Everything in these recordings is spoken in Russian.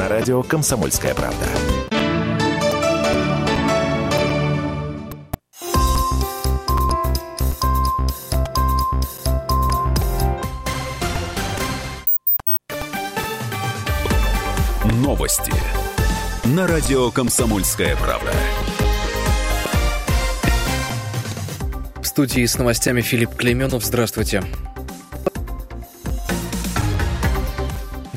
на радио «Комсомольская правда». Новости на радио «Комсомольская правда». В студии с новостями Филипп Клеменов. Здравствуйте.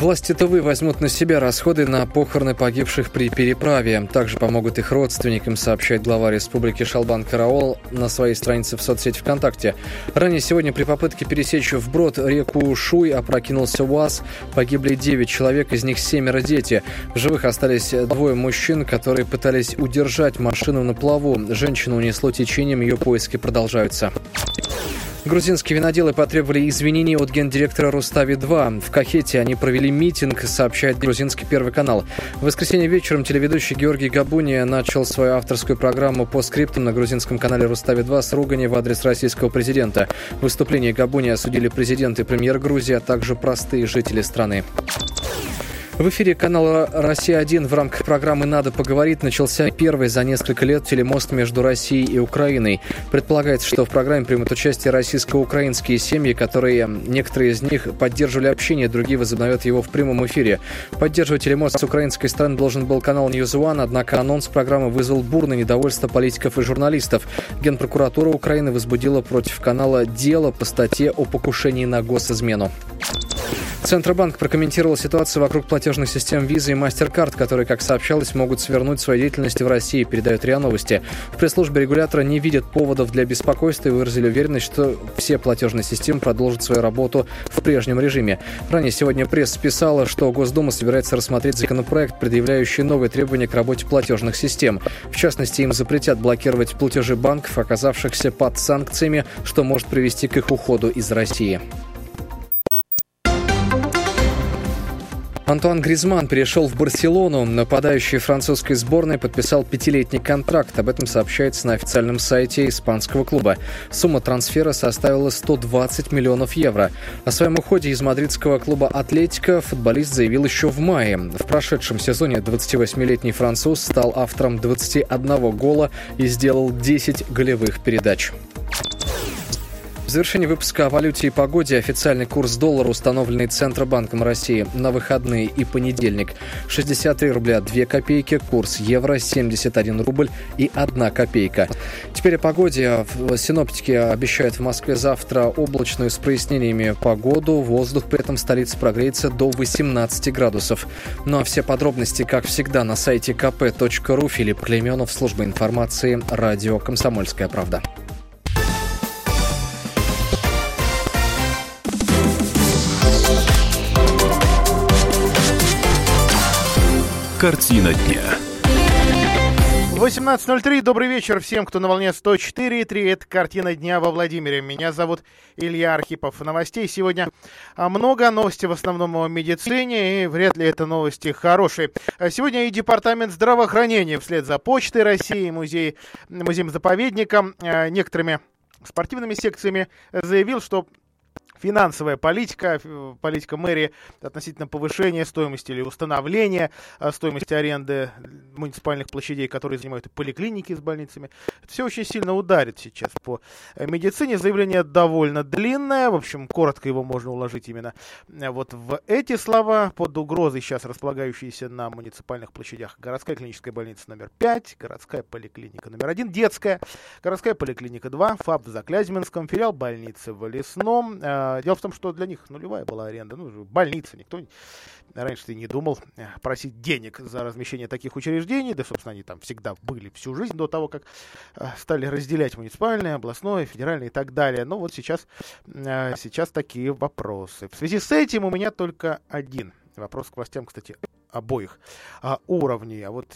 Власти Тувы возьмут на себя расходы на похороны погибших при переправе. Также помогут их родственникам, сообщает глава республики Шалбан Караол на своей странице в соцсети ВКонтакте. Ранее сегодня при попытке пересечь вброд реку Шуй опрокинулся УАЗ. Погибли 9 человек, из них семеро дети. В живых остались двое мужчин, которые пытались удержать машину на плаву. Женщину унесло течением, ее поиски продолжаются. Грузинские виноделы потребовали извинений от гендиректора Рустави-2. В Кахете они провели митинг, сообщает грузинский Первый канал. В воскресенье вечером телеведущий Георгий Габуни начал свою авторскую программу по скриптам на грузинском канале Рустави-2 с ругани в адрес российского президента. В выступлении Габуни осудили президент и премьер Грузии, а также простые жители страны. В эфире канала «Россия-1» в рамках программы «Надо поговорить» начался первый за несколько лет телемост между Россией и Украиной. Предполагается, что в программе примут участие российско-украинские семьи, которые, некоторые из них, поддерживали общение, другие возобновят его в прямом эфире. Поддерживать телемост с украинской стороны должен был канал News One, однако анонс программы вызвал бурное недовольство политиков и журналистов. Генпрокуратура Украины возбудила против канала дело по статье о покушении на госизмену. Центробанк прокомментировал ситуацию вокруг платежных систем Visa и MasterCard, которые, как сообщалось, могут свернуть свою деятельность в России, передают РИА Новости. В пресс-службе регулятора не видят поводов для беспокойства и выразили уверенность, что все платежные системы продолжат свою работу в прежнем режиме. Ранее сегодня пресс писала, что Госдума собирается рассмотреть законопроект, предъявляющий новые требования к работе платежных систем. В частности, им запретят блокировать платежи банков, оказавшихся под санкциями, что может привести к их уходу из России. Антуан Гризман перешел в Барселону. Нападающий французской сборной подписал пятилетний контракт. Об этом сообщается на официальном сайте испанского клуба. Сумма трансфера составила 120 миллионов евро. О своем уходе из мадридского клуба «Атлетика» футболист заявил еще в мае. В прошедшем сезоне 28-летний француз стал автором 21 гола и сделал 10 голевых передач. В завершении выпуска о валюте и погоде официальный курс доллара, установленный Центробанком России на выходные и понедельник. 63 рубля 2 копейки, курс евро 71 рубль и 1 копейка. Теперь о погоде. Синоптики обещают в Москве завтра облачную с прояснениями погоду. Воздух при этом в столице прогреется до 18 градусов. Ну а все подробности, как всегда, на сайте kp.ru. Филипп Клеменов, служба информации, радио «Комсомольская правда». Картина дня. 18.03. Добрый вечер всем, кто на волне 104.3. Это «Картина дня» во Владимире. Меня зовут Илья Архипов. Новостей сегодня а, много. Новости в основном о медицине, и вряд ли это новости хорошие. А сегодня и Департамент здравоохранения вслед за Почтой России, музей, музеем-заповедником, а, некоторыми спортивными секциями заявил, что финансовая политика, политика мэрии относительно повышения стоимости или установления а, стоимости аренды муниципальных площадей, которые занимают и поликлиники с больницами. Это все очень сильно ударит сейчас по э, медицине. Заявление довольно длинное, в общем, коротко его можно уложить именно э, вот в эти слова. Под угрозой сейчас располагающиеся на муниципальных площадях городская клиническая больница номер 5, городская поликлиника номер 1, детская, городская поликлиника 2, ФАП в Заклязьминском, филиал больницы в Лесном, э, Дело в том, что для них нулевая была аренда. Ну, больница, никто раньше ты не думал э, просить денег за размещение таких учреждений. Да, собственно, они там всегда были всю жизнь до того, как э, стали разделять муниципальное, областное, федеральное и так далее. Но вот сейчас, э, сейчас такие вопросы. В связи с этим у меня только один вопрос к властям, кстати, обоих а, уровней. А вот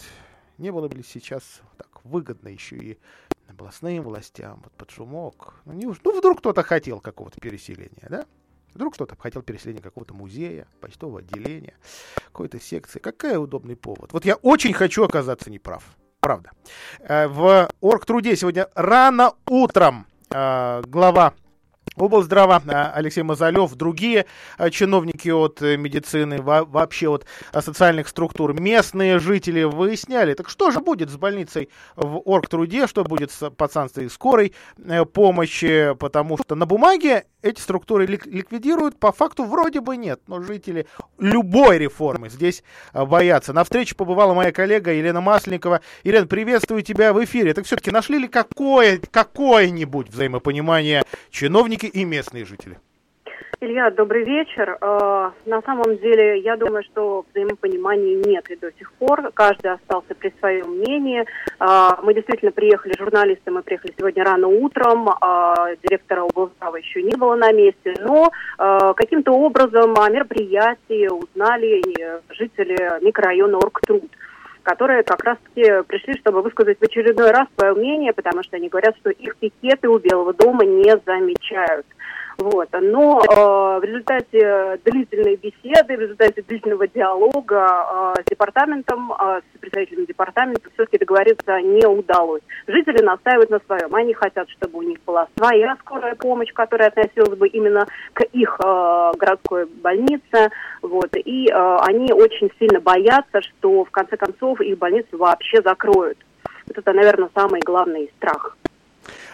не было бы ли сейчас так выгодно еще и областным властям, вот под шумок. Ну, не уж, ну вдруг кто-то хотел какого-то переселения, да? Вдруг кто-то хотел переселения какого-то музея, почтового отделения, какой-то секции. Какой удобный повод. Вот я очень хочу оказаться неправ. Правда. Э, в Оргтруде сегодня рано утром э, глава облздрава Алексей Мазалев, другие чиновники от медицины, вообще от социальных структур, местные жители выясняли, так что же будет с больницей в Оргтруде, что будет с подстанцией скорой помощи, потому что на бумаге эти структуры ликвидируют, по факту вроде бы нет, но жители любой реформы здесь боятся. На встрече побывала моя коллега Елена Масленникова. Елена, приветствую тебя в эфире. Так все-таки нашли ли какое, какое-нибудь взаимопонимание чиновники и местные жители? Илья, добрый вечер. Э, на самом деле, я думаю, что взаимопонимания нет и до сих пор. Каждый остался при своем мнении. Э, мы действительно приехали, журналисты, мы приехали сегодня рано утром. Э, директора облздрава еще не было на месте. Но каким-то образом о мероприятии узнали жители микрорайона Оргтруд которые как раз-таки пришли, чтобы высказать в очередной раз свое мнение, потому что они говорят, что их пикеты у Белого дома не замечают. Вот. Но э, в результате длительной беседы, в результате длительного диалога э, с департаментом, э, с представителями департамента все-таки договориться не удалось. Жители настаивают на своем. Они хотят, чтобы у них была своя скорая помощь, которая относилась бы именно к их э, городской больнице. Вот. И э, они очень сильно боятся, что в конце концов их больницу вообще закроют. Это, наверное, самый главный страх.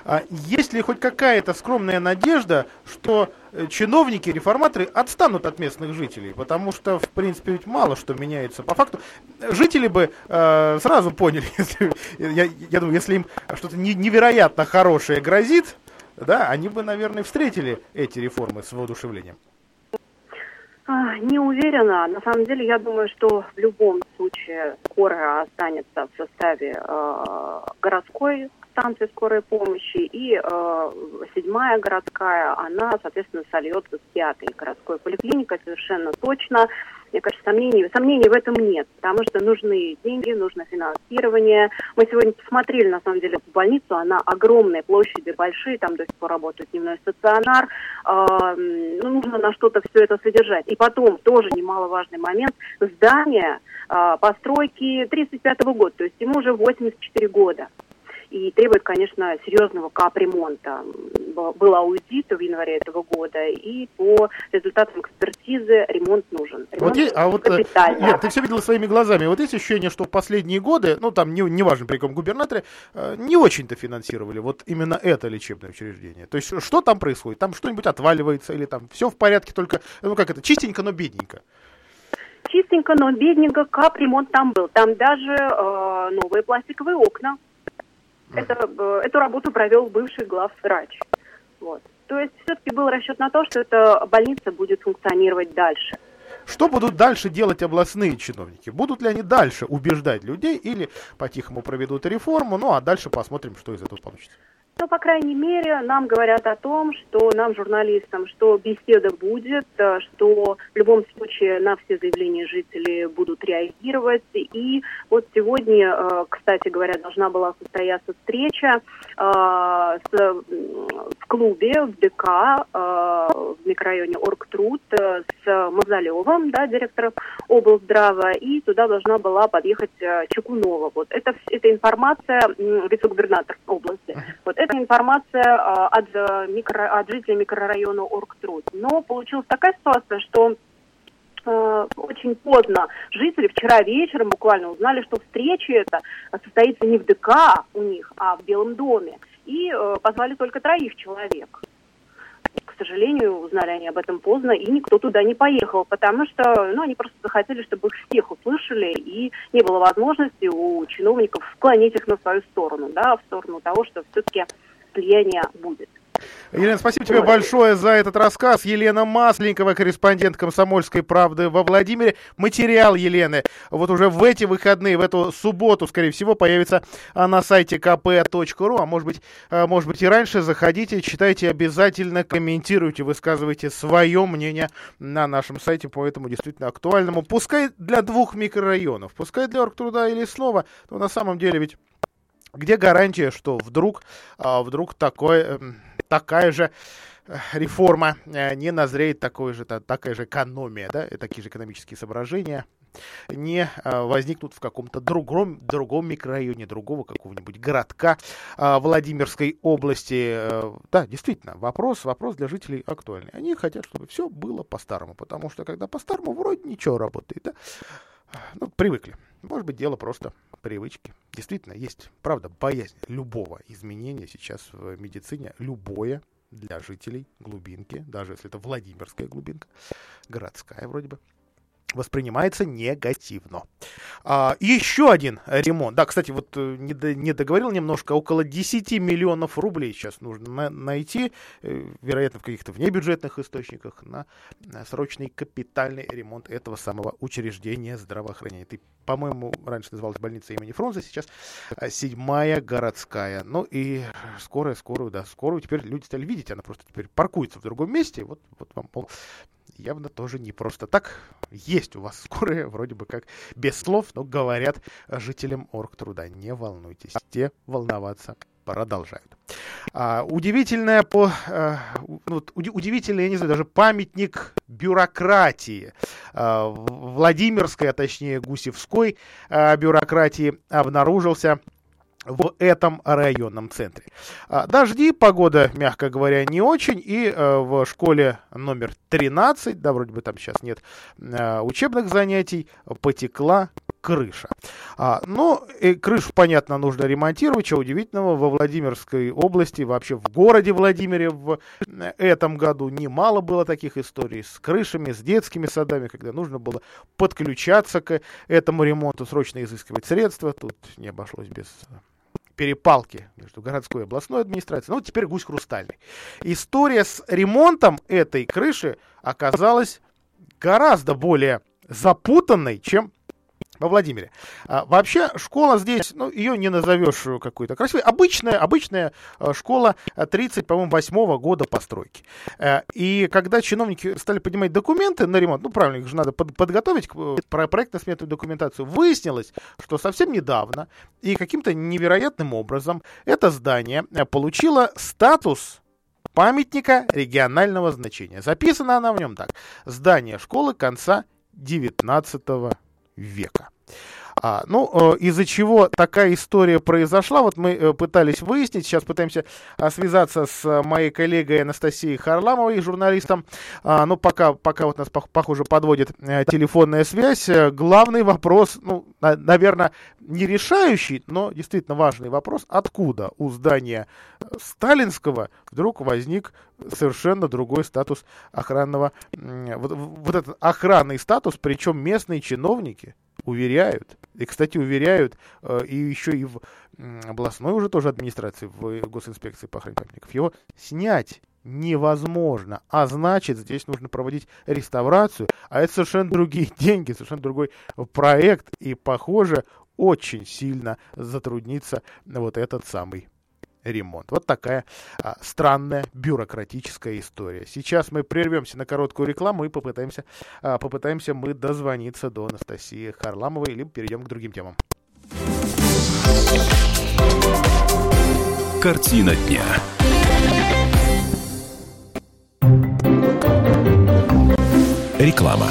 А есть ли хоть какая-то скромная надежда, что э, чиновники, реформаторы отстанут от местных жителей? Потому что, в принципе, ведь мало что меняется. По факту, жители бы э, сразу поняли, если, я, я думаю, если им что-то невероятно хорошее грозит, да, они бы, наверное, встретили эти реформы с воодушевлением. А, не уверена. На самом деле, я думаю, что в любом случае скорая останется в составе э, городской станции скорой помощи, и э, седьмая городская, она, соответственно, сольется с пятой городской поликлиникой совершенно точно. Мне кажется, сомнений, сомнений в этом нет, потому что нужны деньги, нужно финансирование. Мы сегодня посмотрели, на самом деле, больницу, она огромная, площади большие, там до сих пор работает дневной стационар. Э, ну, нужно на что-то все это содержать. И потом, тоже немаловажный момент, здание э, постройки 35 -го года, то есть ему уже 84 года и требует, конечно, серьезного капремонта. Был аудит в январе этого года, и по результатам экспертизы ремонт нужен. Ремонт вот есть, а вот, Нет, э, ты все видела своими глазами. Вот есть ощущение, что в последние годы, ну там не, не важно при каком губернаторе, э, не очень-то финансировали вот именно это лечебное учреждение. То есть что там происходит? Там что-нибудь отваливается или там все в порядке, только, ну как это, чистенько, но бедненько чистенько, но бедненько капремонт там был. Там даже э, новые пластиковые окна это, э, эту работу провел бывший главврач. Вот. То есть все-таки был расчет на то, что эта больница будет функционировать дальше. Что будут дальше делать областные чиновники? Будут ли они дальше убеждать людей или по-тихому проведут реформу? Ну а дальше посмотрим, что из этого получится. Ну, по крайней мере, нам говорят о том, что нам, журналистам, что беседа будет, э, что в любом случае на все заявления жителей будут реагировать. И вот сегодня, э, кстати говоря, должна была состояться встреча э, в клубе, в ДК, в микрорайоне Оргтруд с Мазалевым, да, директором облздрава, и туда должна была подъехать Чекунова. Вот это, это информация, вице-губернатор области. Вот это информация а, от, э, микро, от жителей микрорайона Оргтруд. Но получилась такая ситуация, что э, очень поздно жители вчера вечером буквально узнали, что встреча эта состоится не в ДК у них, а в Белом доме. И э, позвали только троих человек. К сожалению, узнали они об этом поздно, и никто туда не поехал, потому что ну, они просто захотели, чтобы их всех услышали, и не было возможности у чиновников склонить их на свою сторону, да, в сторону того, что все-таки влияние будет. Елена, спасибо тебе большое за этот рассказ. Елена Масленникова, корреспондент «Комсомольской правды» во Владимире. Материал Елены вот уже в эти выходные, в эту субботу, скорее всего, появится на сайте kp.ru, а может быть, а, может быть и раньше. Заходите, читайте обязательно, комментируйте, высказывайте свое мнение на нашем сайте по этому действительно актуальному. Пускай для двух микрорайонов, пускай для Оргтруда или Слова, но на самом деле ведь где гарантия, что вдруг, а, вдруг такой, эм, такая же э, реформа э, не назреет такой же, такая же экономия, да, и такие же экономические соображения не возникнут в каком-то другом, другом микрорайоне, другого какого-нибудь городка Владимирской области. Да, действительно, вопрос, вопрос для жителей актуальный. Они хотят, чтобы все было по-старому, потому что когда по-старому, вроде ничего работает, да? Ну, привыкли. Может быть, дело просто привычки. Действительно, есть, правда, боязнь любого изменения сейчас в медицине, любое для жителей глубинки, даже если это Владимирская глубинка, городская вроде бы, воспринимается негативно. А, еще один ремонт. Да, кстати, вот э, не, до, не договорил немножко, около 10 миллионов рублей сейчас нужно на, найти, э, вероятно, в каких-то внебюджетных источниках, на, на срочный капитальный ремонт этого самого учреждения здравоохранения. Это, по-моему, раньше называлась больница имени Фрунзе, сейчас а, седьмая городская. Ну и скорая, скорую, да, скорую теперь люди стали видеть, она просто теперь паркуется в другом месте. Вот, вот вам пол явно тоже не просто так. Есть у вас скорые, вроде бы как без слов, но говорят жителям оргтруда, не волнуйтесь, те волноваться продолжают. А, удивительное по а, ну, удивительный, я не знаю, даже памятник бюрократии а, Владимирской, а точнее Гусевской а, бюрократии обнаружился в этом районном центре. А, дожди, погода, мягко говоря, не очень, и э, в школе номер 13, да, вроде бы там сейчас нет э, учебных занятий, потекла крыша. А, ну, и крышу, понятно, нужно ремонтировать. Чего удивительного, во Владимирской области, вообще в городе Владимире в э, этом году немало было таких историй с крышами, с детскими садами, когда нужно было подключаться к этому ремонту, срочно изыскивать средства. Тут не обошлось без перепалки между городской и областной администрацией. Ну, вот теперь гусь хрустальный. История с ремонтом этой крыши оказалась гораздо более запутанной, чем во Владимире. А, вообще школа здесь, ну, ее не назовешь какой-то красивой. Обычная, обычная а, школа 30, по-моему, восьмого года постройки. И когда чиновники стали поднимать документы на ремонт, ну, правильно, их же надо под, подготовить э, про проектно-сметную документацию, выяснилось, что совсем недавно и каким-то невероятным образом это здание э, получило статус памятника регионального значения. Записано она в нем так. Здание школы конца 19 века. А, ну, э, из-за чего такая история произошла, вот мы э, пытались выяснить, сейчас пытаемся а, связаться с э, моей коллегой Анастасией Харламовой, журналистом, а, ну, пока, пока вот нас, похоже, подводит телефонная связь. Главный вопрос, ну, на, наверное, не решающий, но действительно важный вопрос, откуда у здания сталинского вдруг возник совершенно другой статус охранного, вот, вот этот охранный статус, причем местные чиновники, уверяют, и, кстати, уверяют э, и еще и в областной уже тоже администрации, в госинспекции по охране памятников, его снять невозможно. А значит, здесь нужно проводить реставрацию, а это совершенно другие деньги, совершенно другой проект, и, похоже, очень сильно затруднится вот этот самый ремонт. Вот такая а, странная бюрократическая история. Сейчас мы прервемся на короткую рекламу и попытаемся, а, попытаемся мы дозвониться до Анастасии Харламовой, либо перейдем к другим темам. Картина дня. Реклама.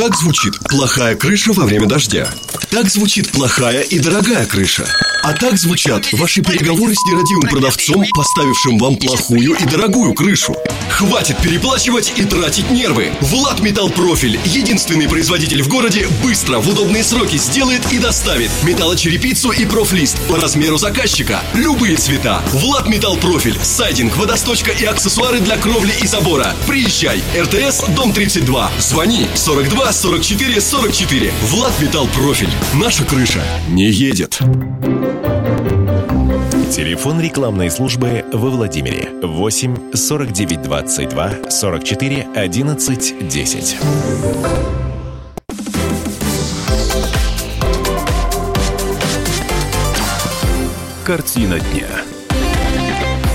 Так звучит плохая крыша во время дождя. Так звучит плохая и дорогая крыша. А так звучат ваши переговоры с нерадивым продавцом, поставившим вам плохую и дорогую крышу. Хватит переплачивать и тратить нервы. Влад Металл Профиль, единственный производитель в городе, быстро, в удобные сроки сделает и доставит металлочерепицу и профлист по размеру заказчика. Любые цвета. Влад Металл Профиль, сайдинг, водосточка и аксессуары для кровли и забора. Приезжай. РТС, дом 32. Звони 42 44 44. Влад Металл Профиль. Наша крыша не едет. Телефон рекламной службы во Владимире 8 49 22 44 11 10. Картина дня.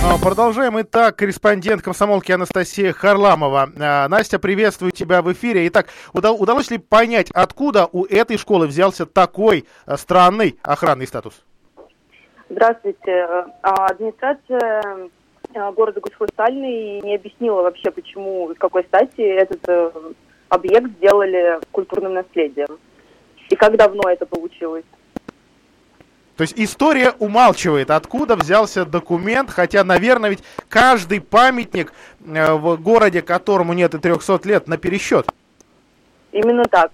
А, продолжаем. Итак, корреспондент комсомолки Анастасия Харламова. А, Настя, приветствую тебя в эфире. Итак, удалось ли понять, откуда у этой школы взялся такой а, странный охранный статус? Здравствуйте. Администрация города Гусь-Хрустальный не объяснила вообще, почему, с какой стати этот э, объект сделали культурным наследием. И как давно это получилось. То есть история умалчивает, откуда взялся документ, хотя, наверное, ведь каждый памятник э, в городе, которому нет и 300 лет, на пересчет. Именно так.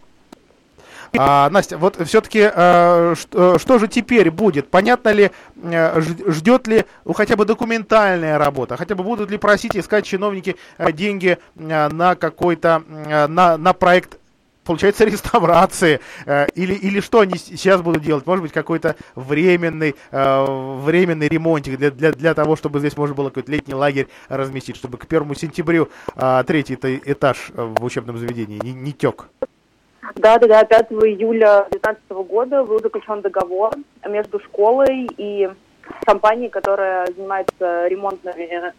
А, Настя, вот все-таки а, что, что же теперь будет? Понятно ли, ждет ли ну, хотя бы документальная работа? Хотя бы будут ли просить искать чиновники деньги на какой-то, на, на проект получается, реставрации, э, или, или что они сейчас будут делать? Может быть, какой-то временный, э, временный ремонтик для, для, для того, чтобы здесь можно было какой-то летний лагерь разместить, чтобы к первому сентябрю э, третий этаж в учебном заведении не, не тек? Да, да, да, 5 июля 2019 года был заключен договор между школой и компании, которая занимается ремонтом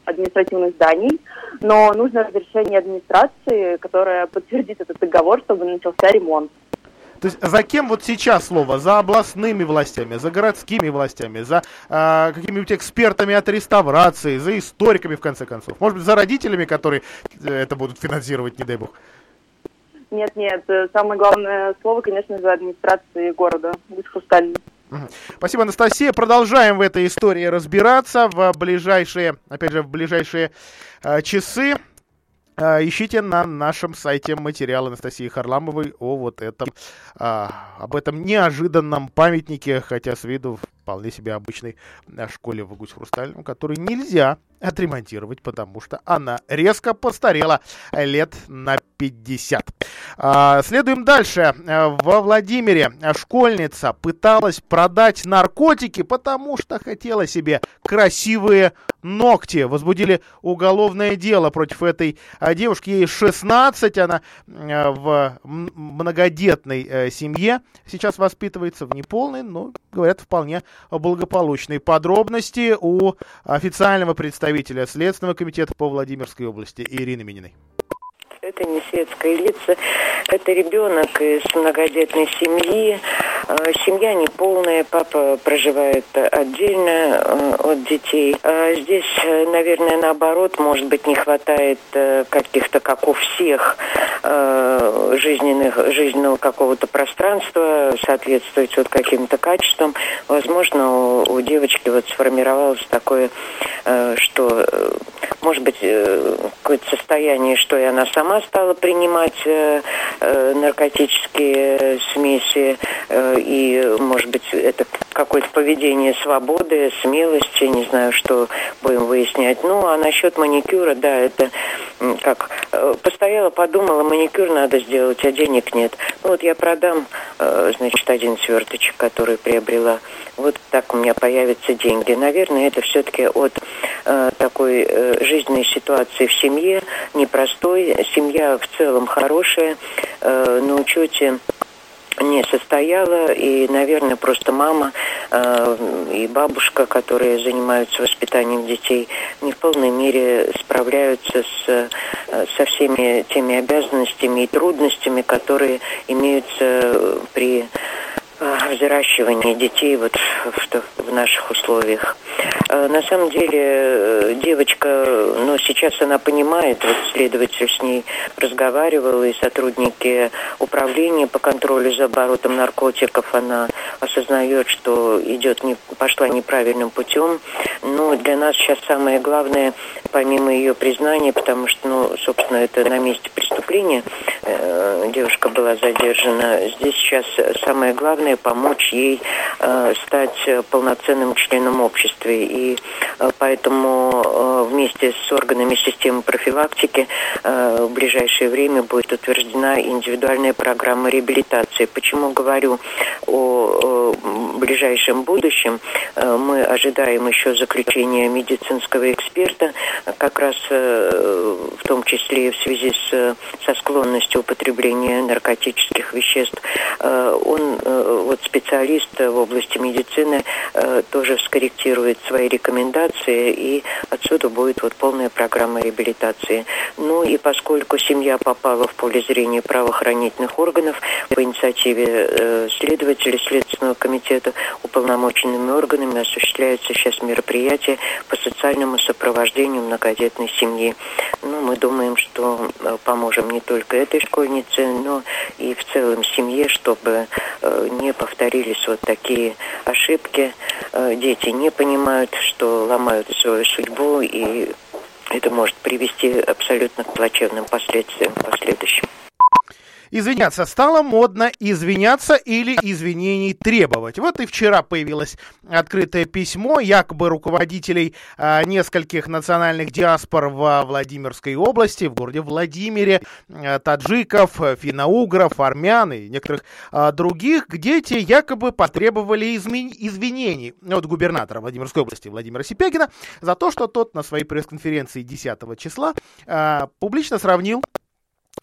административных зданий, но нужно разрешение администрации, которая подтвердит этот договор, чтобы начался ремонт. То есть за кем вот сейчас слово? За областными властями, за городскими властями, за э, какими-нибудь экспертами от реставрации, за историками, в конце концов? Может быть, за родителями, которые э, это будут финансировать, не дай бог? Нет, нет. Самое главное слово, конечно, за администрацией города. Будь хрустальный. Спасибо, Анастасия. Продолжаем в этой истории разбираться в ближайшие, опять же, в ближайшие э, часы. Э, ищите на нашем сайте материал Анастасии Харламовой о вот этом, э, об этом неожиданном памятнике, хотя с виду вполне себе обычной э, школе в Гусь-Хрустальном, который нельзя отремонтировать, потому что она резко постарела лет на 50. А, следуем дальше. Во Владимире школьница пыталась продать наркотики, потому что хотела себе красивые ногти. Возбудили уголовное дело против этой а, девушки. Ей 16, она в многодетной э, семье сейчас воспитывается в неполной, но, говорят, вполне благополучной. Подробности у официального представителя Следственного комитета по Владимирской области Ирины Мининой. Это не светское лица, это ребенок из многодетной семьи. Э, семья неполная, папа проживает отдельно э, от детей. А здесь, э, наверное, наоборот, может быть, не хватает каких-то, как у всех, жизненных, жизненного какого-то пространства, соответствует вот каким-то качествам. Возможно, у, у девочки вот сформировалось такое, что, может быть, какое-то состояние, что и она сама стала принимать наркотические смеси, и, может быть, это какое-то поведение свободы, смелости, не знаю, что будем выяснять. Ну, а насчет маникюра, да, это как э, постояла, подумала, маникюр надо сделать, а денег нет. Ну, вот я продам, э, значит, один сверточек, который приобрела. Вот так у меня появятся деньги. Наверное, это все-таки от э, такой жизненной ситуации в семье, непростой. Семья в целом хорошая, на учете не состояла, и, наверное, просто мама э, и бабушка, которые занимаются воспитанием детей, не в полной мере справляются с, э, со всеми теми обязанностями и трудностями, которые имеются при взращивания детей вот в, в наших условиях. А, на самом деле э, девочка, ну, сейчас она понимает, вот следователь с ней разговаривал, и сотрудники управления по контролю за оборотом наркотиков, она осознает, что идет не, пошла неправильным путем. Но для нас сейчас самое главное, помимо ее признания, потому что, ну, собственно, это на месте преступления, э, девушка была задержана, здесь сейчас самое главное помочь ей э, стать полноценным членом общества. И э, поэтому э, вместе с органами системы профилактики э, в ближайшее время будет утверждена индивидуальная программа реабилитации. Почему говорю о ближайшем будущем мы ожидаем еще заключения медицинского эксперта, как раз в том числе в связи с, со склонностью употребления наркотических веществ. Он, вот специалист в области медицины, тоже скорректирует свои рекомендации, и отсюда будет вот полная программа реабилитации. Ну и поскольку семья попала в поле зрения правоохранительных органов, по инициативе э, следователей Следственного комитета уполномоченными органами осуществляются сейчас мероприятия по социальному сопровождению многодетной семьи. Ну, мы думаем, что э, поможем не только этой школьнице, но и в целом семье, чтобы э, не повторились вот такие ошибки. Э, дети не понимают, что ломают свою судьбу, и это может привести абсолютно к плачевным последствиям в последующем. Извиняться стало модно извиняться или извинений требовать. Вот и вчера появилось открытое письмо якобы руководителей а, нескольких национальных диаспор во Владимирской области, в городе Владимире, а, таджиков, финно-угров, армян и некоторых а, других, где те якобы потребовали измен... извинений от губернатора Владимирской области Владимира Сипягина за то, что тот на своей пресс-конференции 10 числа а, публично сравнил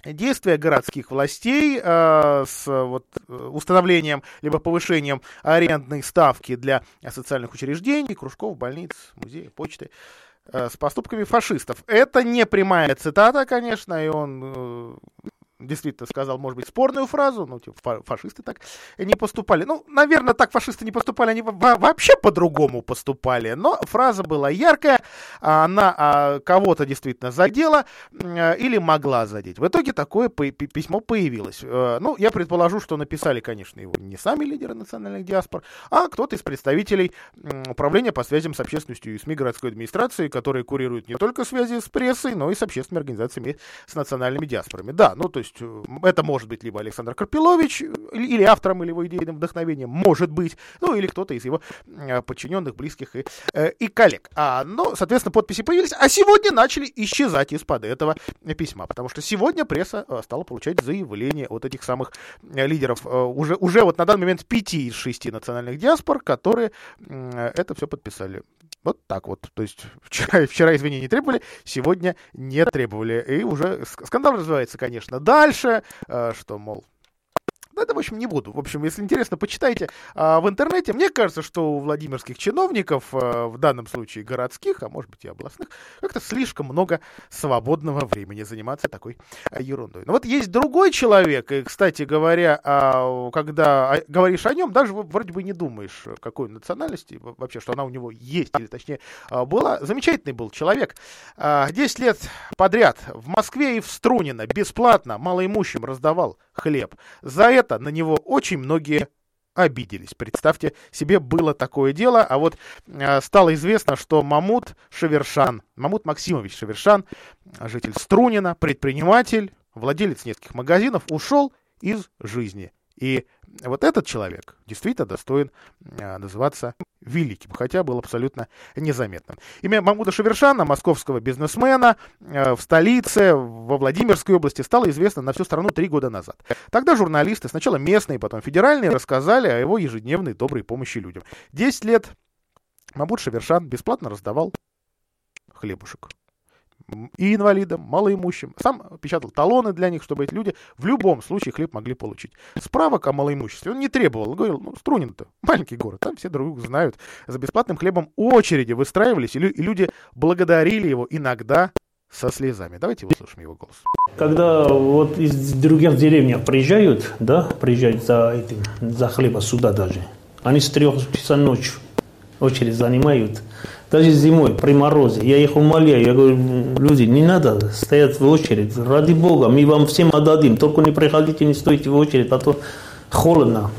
действия городских властей э, с вот, установлением либо повышением арендной ставки для социальных учреждений, кружков, больниц, музеев, почты э, с поступками фашистов. Это не прямая цитата, конечно, и он э, действительно сказал, может быть, спорную фразу, ну, типа, фашисты так не поступали. Ну, наверное, так фашисты не поступали, они вообще по-другому поступали, но фраза была яркая, она а, кого-то действительно задела или могла задеть. В итоге такое письмо появилось. Э, ну, я предположу, что написали, конечно, его не сами лидеры национальных диаспор, а кто-то из представителей управления по связям с общественностью и СМИ городской администрации, которые курируют не только связи с прессой, но и с общественными организациями, с национальными диаспорами. Да, ну, то есть есть э, это может быть либо Александр Карпилович, э, или автором, или его идейным вдохновением, может быть, ну или кто-то из его э, подчиненных, близких и, и коллег. А, ну, соответственно, подписи появились, а сегодня начали исчезать из-под этого письма, потому что сегодня пресса стала получать заявления от этих самых лидеров уже, уже вот на данный момент пяти из шести национальных диаспор, которые это все подписали. Вот так вот. То есть вчера, вчера извинений требовали, сегодня не требовали. И уже скандал развивается, конечно, дальше, э, что, мол, ну, это, в общем, не буду. В общем, если интересно, почитайте а, в интернете. Мне кажется, что у владимирских чиновников, а, в данном случае городских, а может быть и областных, как-то слишком много свободного времени заниматься такой а, ерундой. Но вот есть другой человек, и, кстати говоря, а, когда а, говоришь о нем, даже вроде бы не думаешь, какой национальности, вообще, что она у него есть, или точнее а, была. Замечательный был человек. А, 10 лет подряд в Москве и в Струнино бесплатно малоимущим раздавал хлеб. За это на него очень многие обиделись. Представьте себе, было такое дело, а вот э, стало известно, что Мамут Шавершан, Мамут Максимович Шавершан, житель Струнина, предприниматель, владелец нескольких магазинов, ушел из жизни. И вот этот человек действительно достоин э, называться великим, хотя был абсолютно незаметным. Имя Мамуда Шавершана, московского бизнесмена, э, в столице, во Владимирской области, стало известно на всю страну три года назад. Тогда журналисты, сначала местные, потом федеральные, рассказали о его ежедневной доброй помощи людям. Десять лет Мамуд Шавершан бесплатно раздавал хлебушек и инвалидам, малоимущим. Сам печатал талоны для них, чтобы эти люди в любом случае хлеб могли получить. Справок о малоимуществе он не требовал. Говорил, ну, Струнин-то маленький город, там все друг знают. За бесплатным хлебом очереди выстраивались, и люди благодарили его иногда со слезами. Давайте услышим его голос. Когда вот из других деревень приезжают, да, приезжают за этим, за хлеба сюда даже, они с трех часа ночи очередь занимают. Даже зимой, при морозе, я их умоляю, я говорю, люди, не надо стоять в очередь, ради Бога, мы вам всем отдадим, только не приходите, не стойте в очередь, а то холодно.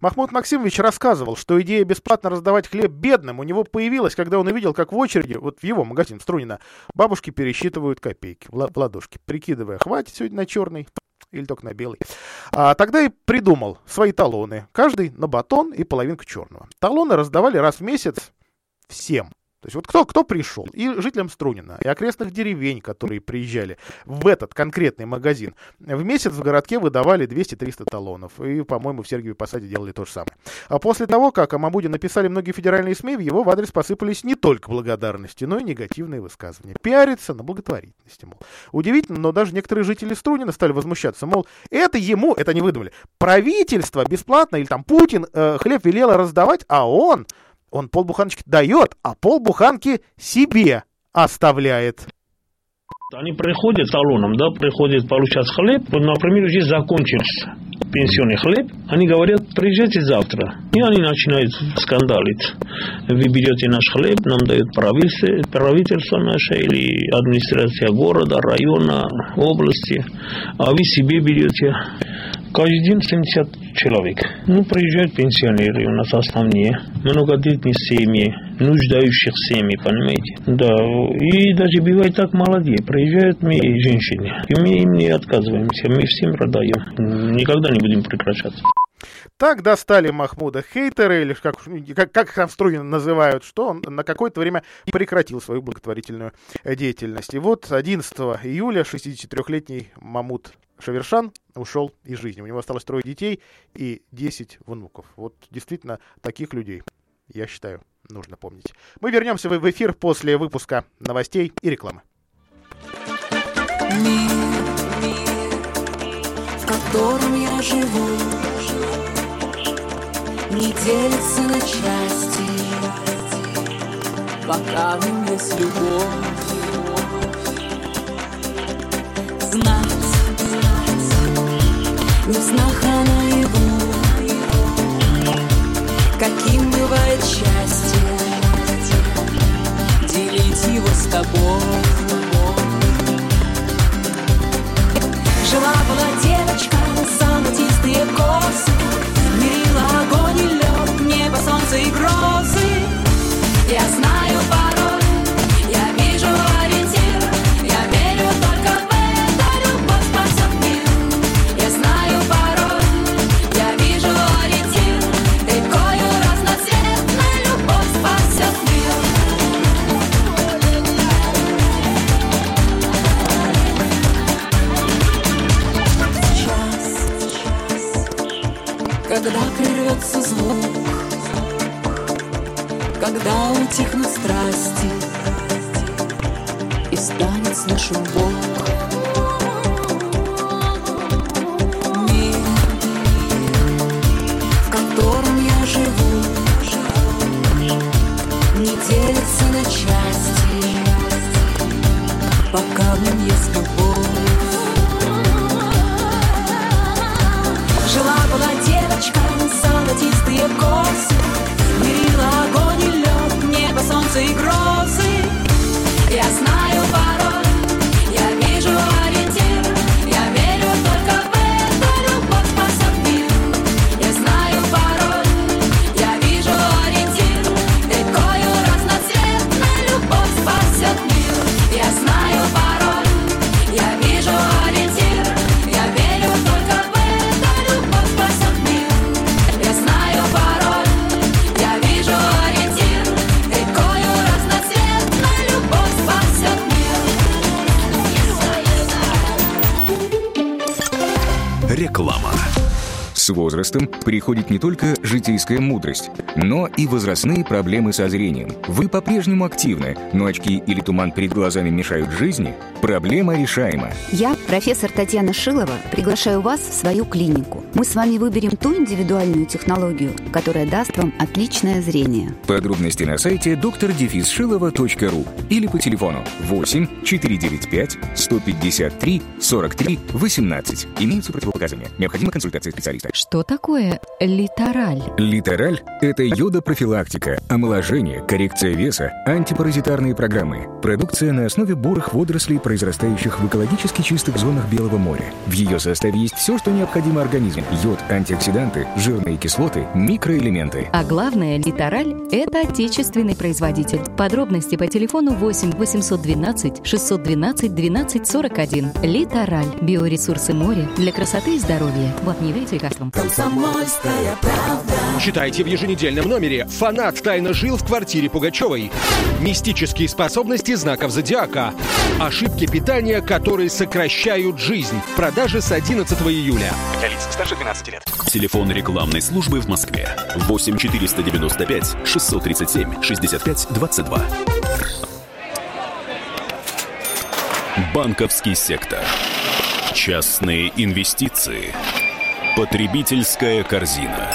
Махмуд Максимович рассказывал, что идея бесплатно раздавать хлеб бедным у него появилась, когда он увидел, как в очереди, вот в его магазин в Струнино, бабушки пересчитывают копейки. В ладошки, прикидывая, хватит сегодня на черный или только на белый. А тогда и придумал свои талоны, каждый на батон и половинку черного. Талоны раздавали раз в месяц всем. То есть вот кто, кто пришел? И жителям Струнина, и окрестных деревень, которые приезжали в этот конкретный магазин, в месяц в городке выдавали 200-300 талонов. И, по-моему, в Сергиеве Посаде делали то же самое. А после того, как о Мамуде написали многие федеральные СМИ, в его в адрес посыпались не только благодарности, но и негативные высказывания. Пиарится на благотворительности, мол. Удивительно, но даже некоторые жители Струнина стали возмущаться, мол, это ему, это не выдумали, правительство бесплатно или там Путин э, хлеб велело раздавать, а он он полбуханочки дает, а полбуханки себе оставляет. Они приходят талоном, да, приходят получать хлеб. Вот, например, здесь закончился пенсионный хлеб. Они говорят, приезжайте завтра. И они начинают скандалить. Вы берете наш хлеб, нам дает правительство, правительство наше или администрация города, района, области, а вы себе берете. Каждый день 70 человек. Ну, приезжают пенсионеры у нас основные, многодетные семьи, нуждающих семьи, понимаете? Да, и даже бывает так молодые, приезжают мы женщины, и мы им не отказываемся, мы всем продаем, никогда не будем прекращаться. Так достали Махмуда хейтеры, или как, как, как их там в называют, что он на какое-то время прекратил свою благотворительную деятельность. И вот 11 июля 63-летний Мамуд Шавершан ушел из жизни. У него осталось трое детей и 10 внуков. Вот действительно таких людей, я считаю, нужно помнить. Мы вернемся в эфир после выпуска новостей и рекламы. Мир, мир, в котором я живу, не делится на части, пока в нем есть любовь. Знать не в снах, а наяву Реклама. С возрастом приходит не только житейская мудрость, но и возрастные проблемы со зрением. Вы по-прежнему активны, но очки или туман перед глазами мешают жизни? Проблема решаема. Я, профессор Татьяна Шилова, приглашаю вас в свою клинику. Мы с вами выберем ту индивидуальную технологию, которая даст вам отличное зрение. Подробности на сайте доктор-шилова.ру или по телефону 8 495 153 43 18. Имеются противопоказания. Необходима консультация специалиста. Что такое литераль? Литераль – это йодопрофилактика, омоложение, коррекция веса, антипаразитарные программы. Продукция на основе бурых водорослей, произрастающих в экологически чистых зонах Белого моря. В ее составе есть все, что необходимо организму. Йод, антиоксиданты, жирные кислоты, микроэлементы. А главное, литераль – это отечественный производитель. Подробности по телефону 8 812 612 12 41. Литераль. Биоресурсы моря для красоты и здоровья. Вот не. Комсомольская правда. Читайте в еженедельном номере «Фанат тайно жил в квартире Пугачевой». Мистические способности знаков зодиака. Ошибки питания, которые сокращают жизнь. В продаже с 11 июля. Для лиц старше 12 лет. Телефон рекламной службы в Москве. 8 495 637 65 22. Банковский сектор. Частные инвестиции. Потребительская корзина.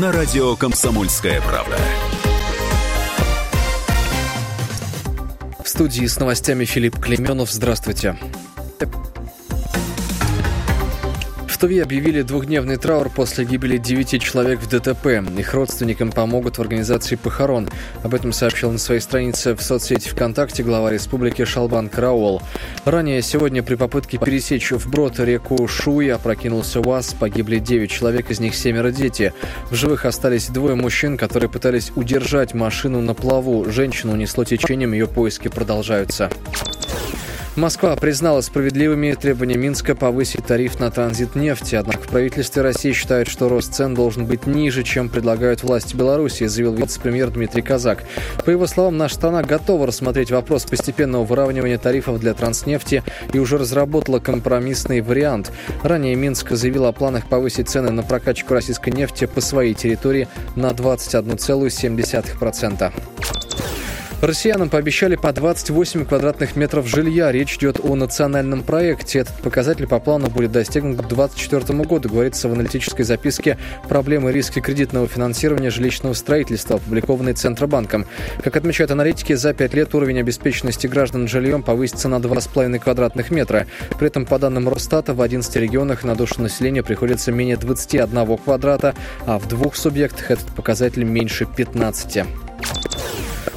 На радио «Комсомольская правда». В студии с новостями Филипп Клеменов. Здравствуйте. Туве объявили двухдневный траур после гибели девяти человек в ДТП. Их родственникам помогут в организации похорон. Об этом сообщил на своей странице в соцсети ВКонтакте глава республики Шалбан Караул. Ранее сегодня при попытке пересечь вброд реку Шуй опрокинулся УАЗ. Погибли девять человек, из них семеро дети. В живых остались двое мужчин, которые пытались удержать машину на плаву. Женщину унесло течением, ее поиски продолжаются. Москва признала справедливыми требования Минска повысить тариф на транзит нефти. Однако в правительстве России считают, что рост цен должен быть ниже, чем предлагают власти Беларуси, заявил вице-премьер Дмитрий Казак. По его словам, наша страна готова рассмотреть вопрос постепенного выравнивания тарифов для транснефти и уже разработала компромиссный вариант. Ранее Минск заявил о планах повысить цены на прокачку российской нефти по своей территории на 21,7%. Россиянам пообещали по 28 квадратных метров жилья. Речь идет о национальном проекте. Этот показатель по плану будет достигнут к 2024 году, говорится в аналитической записке «Проблемы и риски кредитного финансирования жилищного строительства», опубликованной Центробанком. Как отмечают аналитики, за 5 лет уровень обеспеченности граждан жильем повысится на 2,5 квадратных метра. При этом, по данным Росстата, в 11 регионах на душу населения приходится менее 21 квадрата, а в двух субъектах этот показатель меньше 15.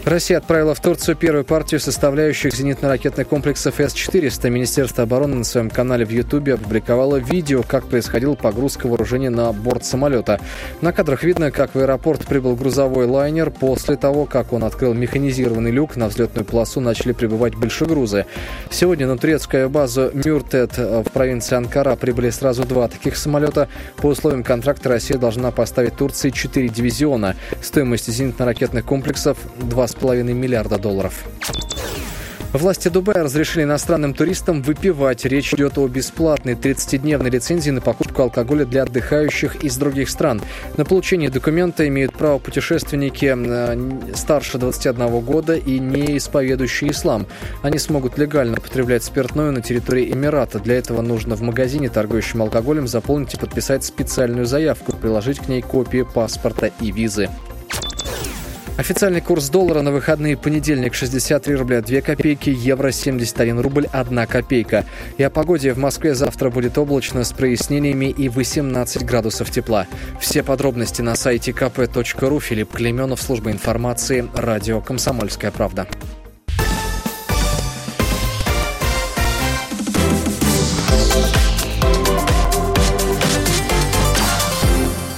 Россия отправила в Турцию первую партию составляющих зенитно-ракетных комплексов С-400. Министерство обороны на своем канале в Ютубе опубликовало видео, как происходила погрузка вооружения на борт самолета. На кадрах видно, как в аэропорт прибыл грузовой лайнер. После того, как он открыл механизированный люк, на взлетную полосу начали прибывать большегрузы. Сегодня на турецкую базу Мюртет в провинции Анкара прибыли сразу два таких самолета. По условиям контракта Россия должна поставить Турции четыре дивизиона. Стоимость зенитно-ракетных комплексов 2,5 миллиарда долларов. Власти Дубая разрешили иностранным туристам выпивать. Речь идет о бесплатной 30-дневной лицензии на покупку алкоголя для отдыхающих из других стран. На получение документа имеют право путешественники э, старше 21 года и не исповедующие ислам. Они смогут легально употреблять спиртное на территории Эмирата. Для этого нужно в магазине, торгующем алкоголем, заполнить и подписать специальную заявку, приложить к ней копии паспорта и визы. Официальный курс доллара на выходные понедельник 63 рубля 2 копейки, евро 71 рубль 1 копейка. И о погоде в Москве завтра будет облачно с прояснениями и 18 градусов тепла. Все подробности на сайте kp.ru. Филипп Клеменов, служба информации, радио «Комсомольская правда».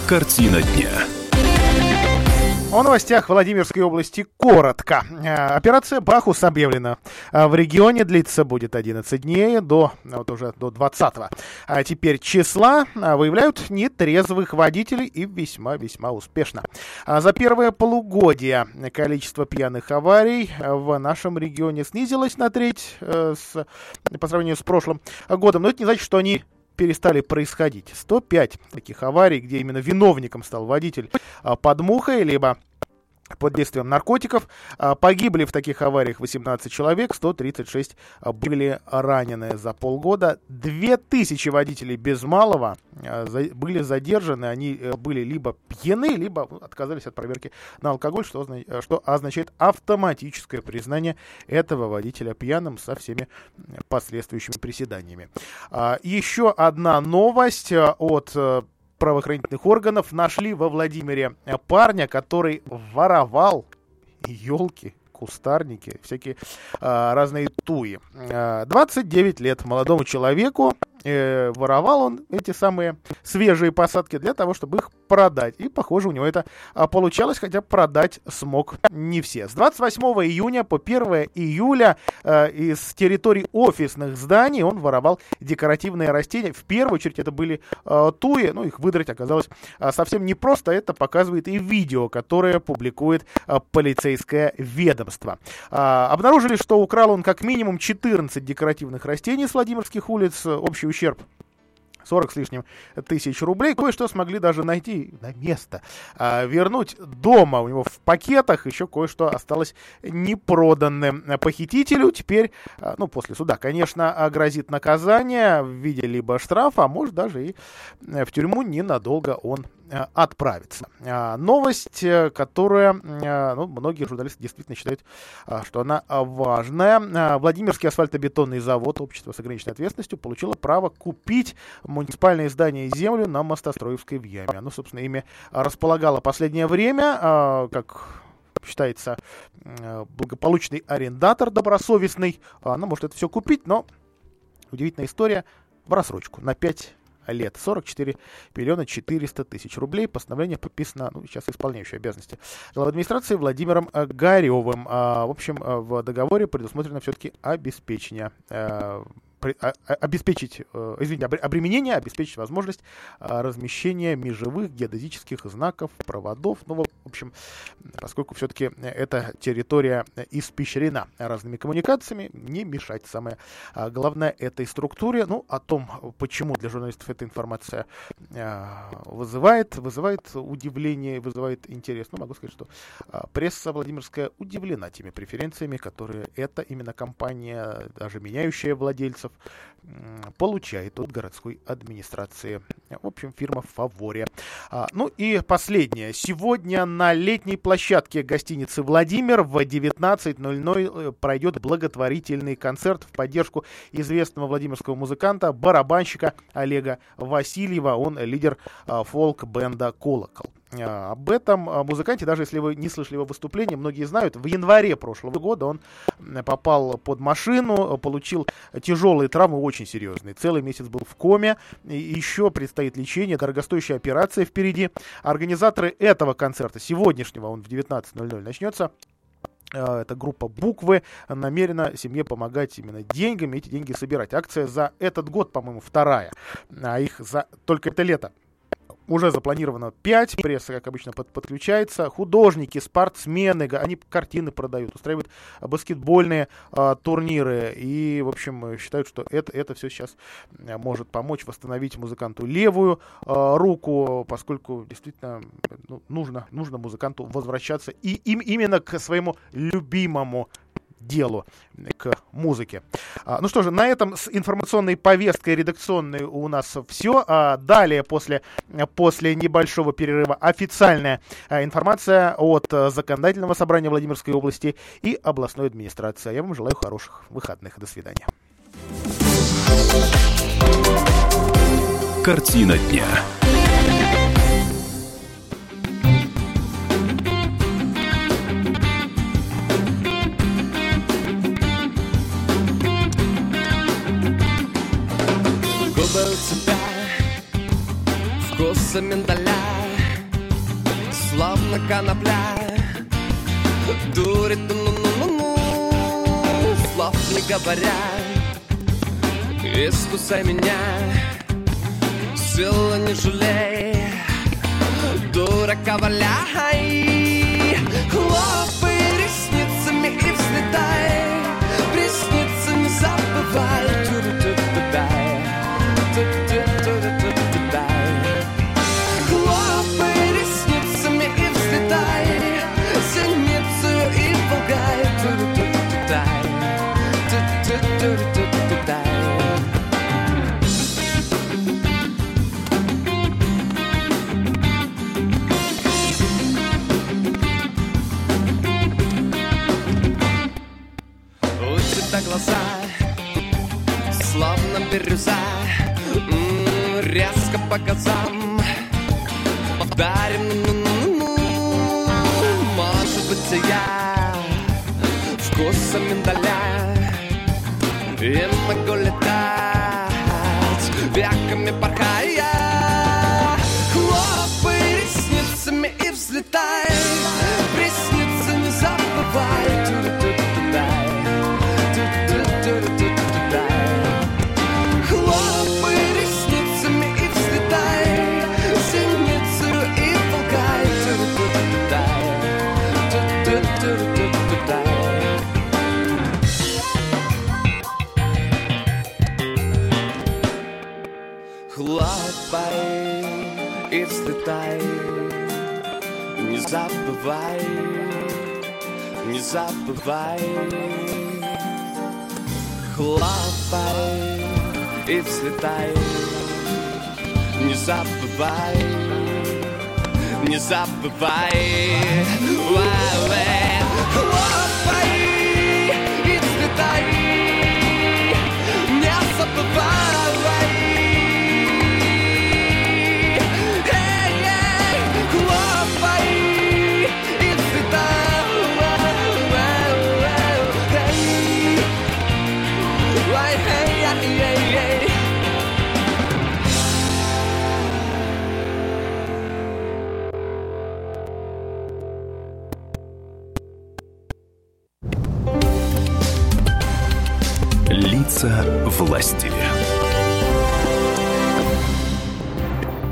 Картина дня. О новостях Владимирской области коротко. Операция «Бахус» объявлена. В регионе длится будет 11 дней, до, вот уже до 20 а теперь числа. Выявляют нетрезвых водителей и весьма-весьма успешно. За первое полугодие количество пьяных аварий в нашем регионе снизилось на треть с, по сравнению с прошлым годом. Но это не значит, что они перестали происходить. 105 таких аварий, где именно виновником стал водитель под мухой, либо под действием наркотиков. Погибли в таких авариях 18 человек, 136 были ранены за полгода. 2000 водителей без малого были задержаны. Они были либо пьяны, либо отказались от проверки на алкоголь, что, что означает автоматическое признание этого водителя пьяным со всеми последующими приседаниями. Еще одна новость от правоохранительных органов нашли во Владимире э, парня, который воровал елки, кустарники, всякие а, разные туи. А, 29 лет молодому человеку э, воровал он эти самые свежие посадки для того, чтобы их продать. И, похоже, у него это а, получалось, хотя продать смог не все. С 28 июня по 1 июля э, из территорий офисных зданий он воровал декоративные растения. В первую очередь это были э, туи, ну, их выдрать оказалось а, совсем непросто. Это показывает и видео, которое публикует а, полицейское ведомство. А, обнаружили, что украл он как минимум 14 декоративных растений с Владимирских улиц. Общий ущерб 40 с лишним тысяч рублей. Кое-что смогли даже найти на место. А, вернуть дома у него в пакетах. Еще кое-что осталось непроданным похитителю. Теперь, а, ну, после суда, конечно, а, грозит наказание в виде либо штрафа, а может даже и э, в тюрьму ненадолго он э, отправится. А, Новость, э, которая, э, ну, многие журналисты действительно считают, а, что она а, важная. Владимирский асфальтобетонный завод, общество с ограниченной ответственностью, получило право купить муниципальное здание и землю на Мостостроевской в Яме. Оно, собственно, ими располагало последнее время, как считается, благополучный арендатор добросовестный. А, Ну, может это все купить, но удивительная история в рассрочку на 5 лет. 44 миллиона 400 тысяч рублей. Постановление подписано, ну, сейчас исполняющей обязанности главы администрации Владимиром э, Горевым. А, в общем, э, в договоре предусмотрено все-таки обеспечение э, обеспечить, э, извините, обре- обременение, обеспечить возможность а, размещения межевых геодезических знаков, проводов. Ну, в общем, поскольку все-таки эта территория испещрена разными коммуникациями, не мешать самое а, главное этой структуре. Ну, о том, почему для журналистов эта информация а, вызывает, вызывает удивление, вызывает интерес. Ну, могу сказать, что а, пресса Владимирская удивлена теми преференциями, которые эта именно компания, даже меняющая владельцев, получает от городской администрации. В общем, фирма в фаворе. А, ну и последнее. Сегодня на летней площадке гостиницы «Владимир» в 19.00 пройдет благотворительный концерт в поддержку известного владимирского музыканта, барабанщика Олега Васильева. Он лидер а, фолк-бенда «Колокол». А, Об этом а, музыканте, даже если вы не слышали его выступления, многие знают. В январе прошлого года он попал под машину, получил тяжелые травмы, очень серьезные. Целый месяц был в коме. Еще предстоит лечение, дорогостоящая операция впереди. Организаторы этого концерта, сегодняшнего, он в 19.00 начнется, э, это группа «Буквы», намерена семье помогать именно деньгами, эти деньги собирать. Акция за этот год, по-моему, вторая, а их за только это лето уже запланировано 5, пресса, как обычно, под, подключается. Художники, спортсмены, они картины продают, устраивают баскетбольные а, турниры. И, в общем, считают, что это, это все сейчас э, может помочь восстановить музыканту левую а, руку, поскольку действительно ну, нужно, нужно музыканту возвращаться и им, именно к своему любимому делу, к музыке. А, ну что же, на этом с информационной повесткой редакционной у нас все. А, далее, после, после небольшого перерыва, официальная а, информация от Законодательного собрания Владимирской области и областной администрации. Я вам желаю хороших выходных. До свидания. Картина дня. Вкуса миндаля Словно конопля. Дурит, ну-ну-ну-ну Слов не говоря. Искусай меня Силы не жалей. Дурака валяй Хлопай ресницами и взлетай. Ресницы не забывай глаза. Словно бирюза Резко по газам. Дарим, ну-ну-ну-ну. Может быть, я вкусом миндаля. И могу летать веками порхая забывай, не забывай Хлопай и взлетай Не забывай, не забывай Вай-вай. Лица власти.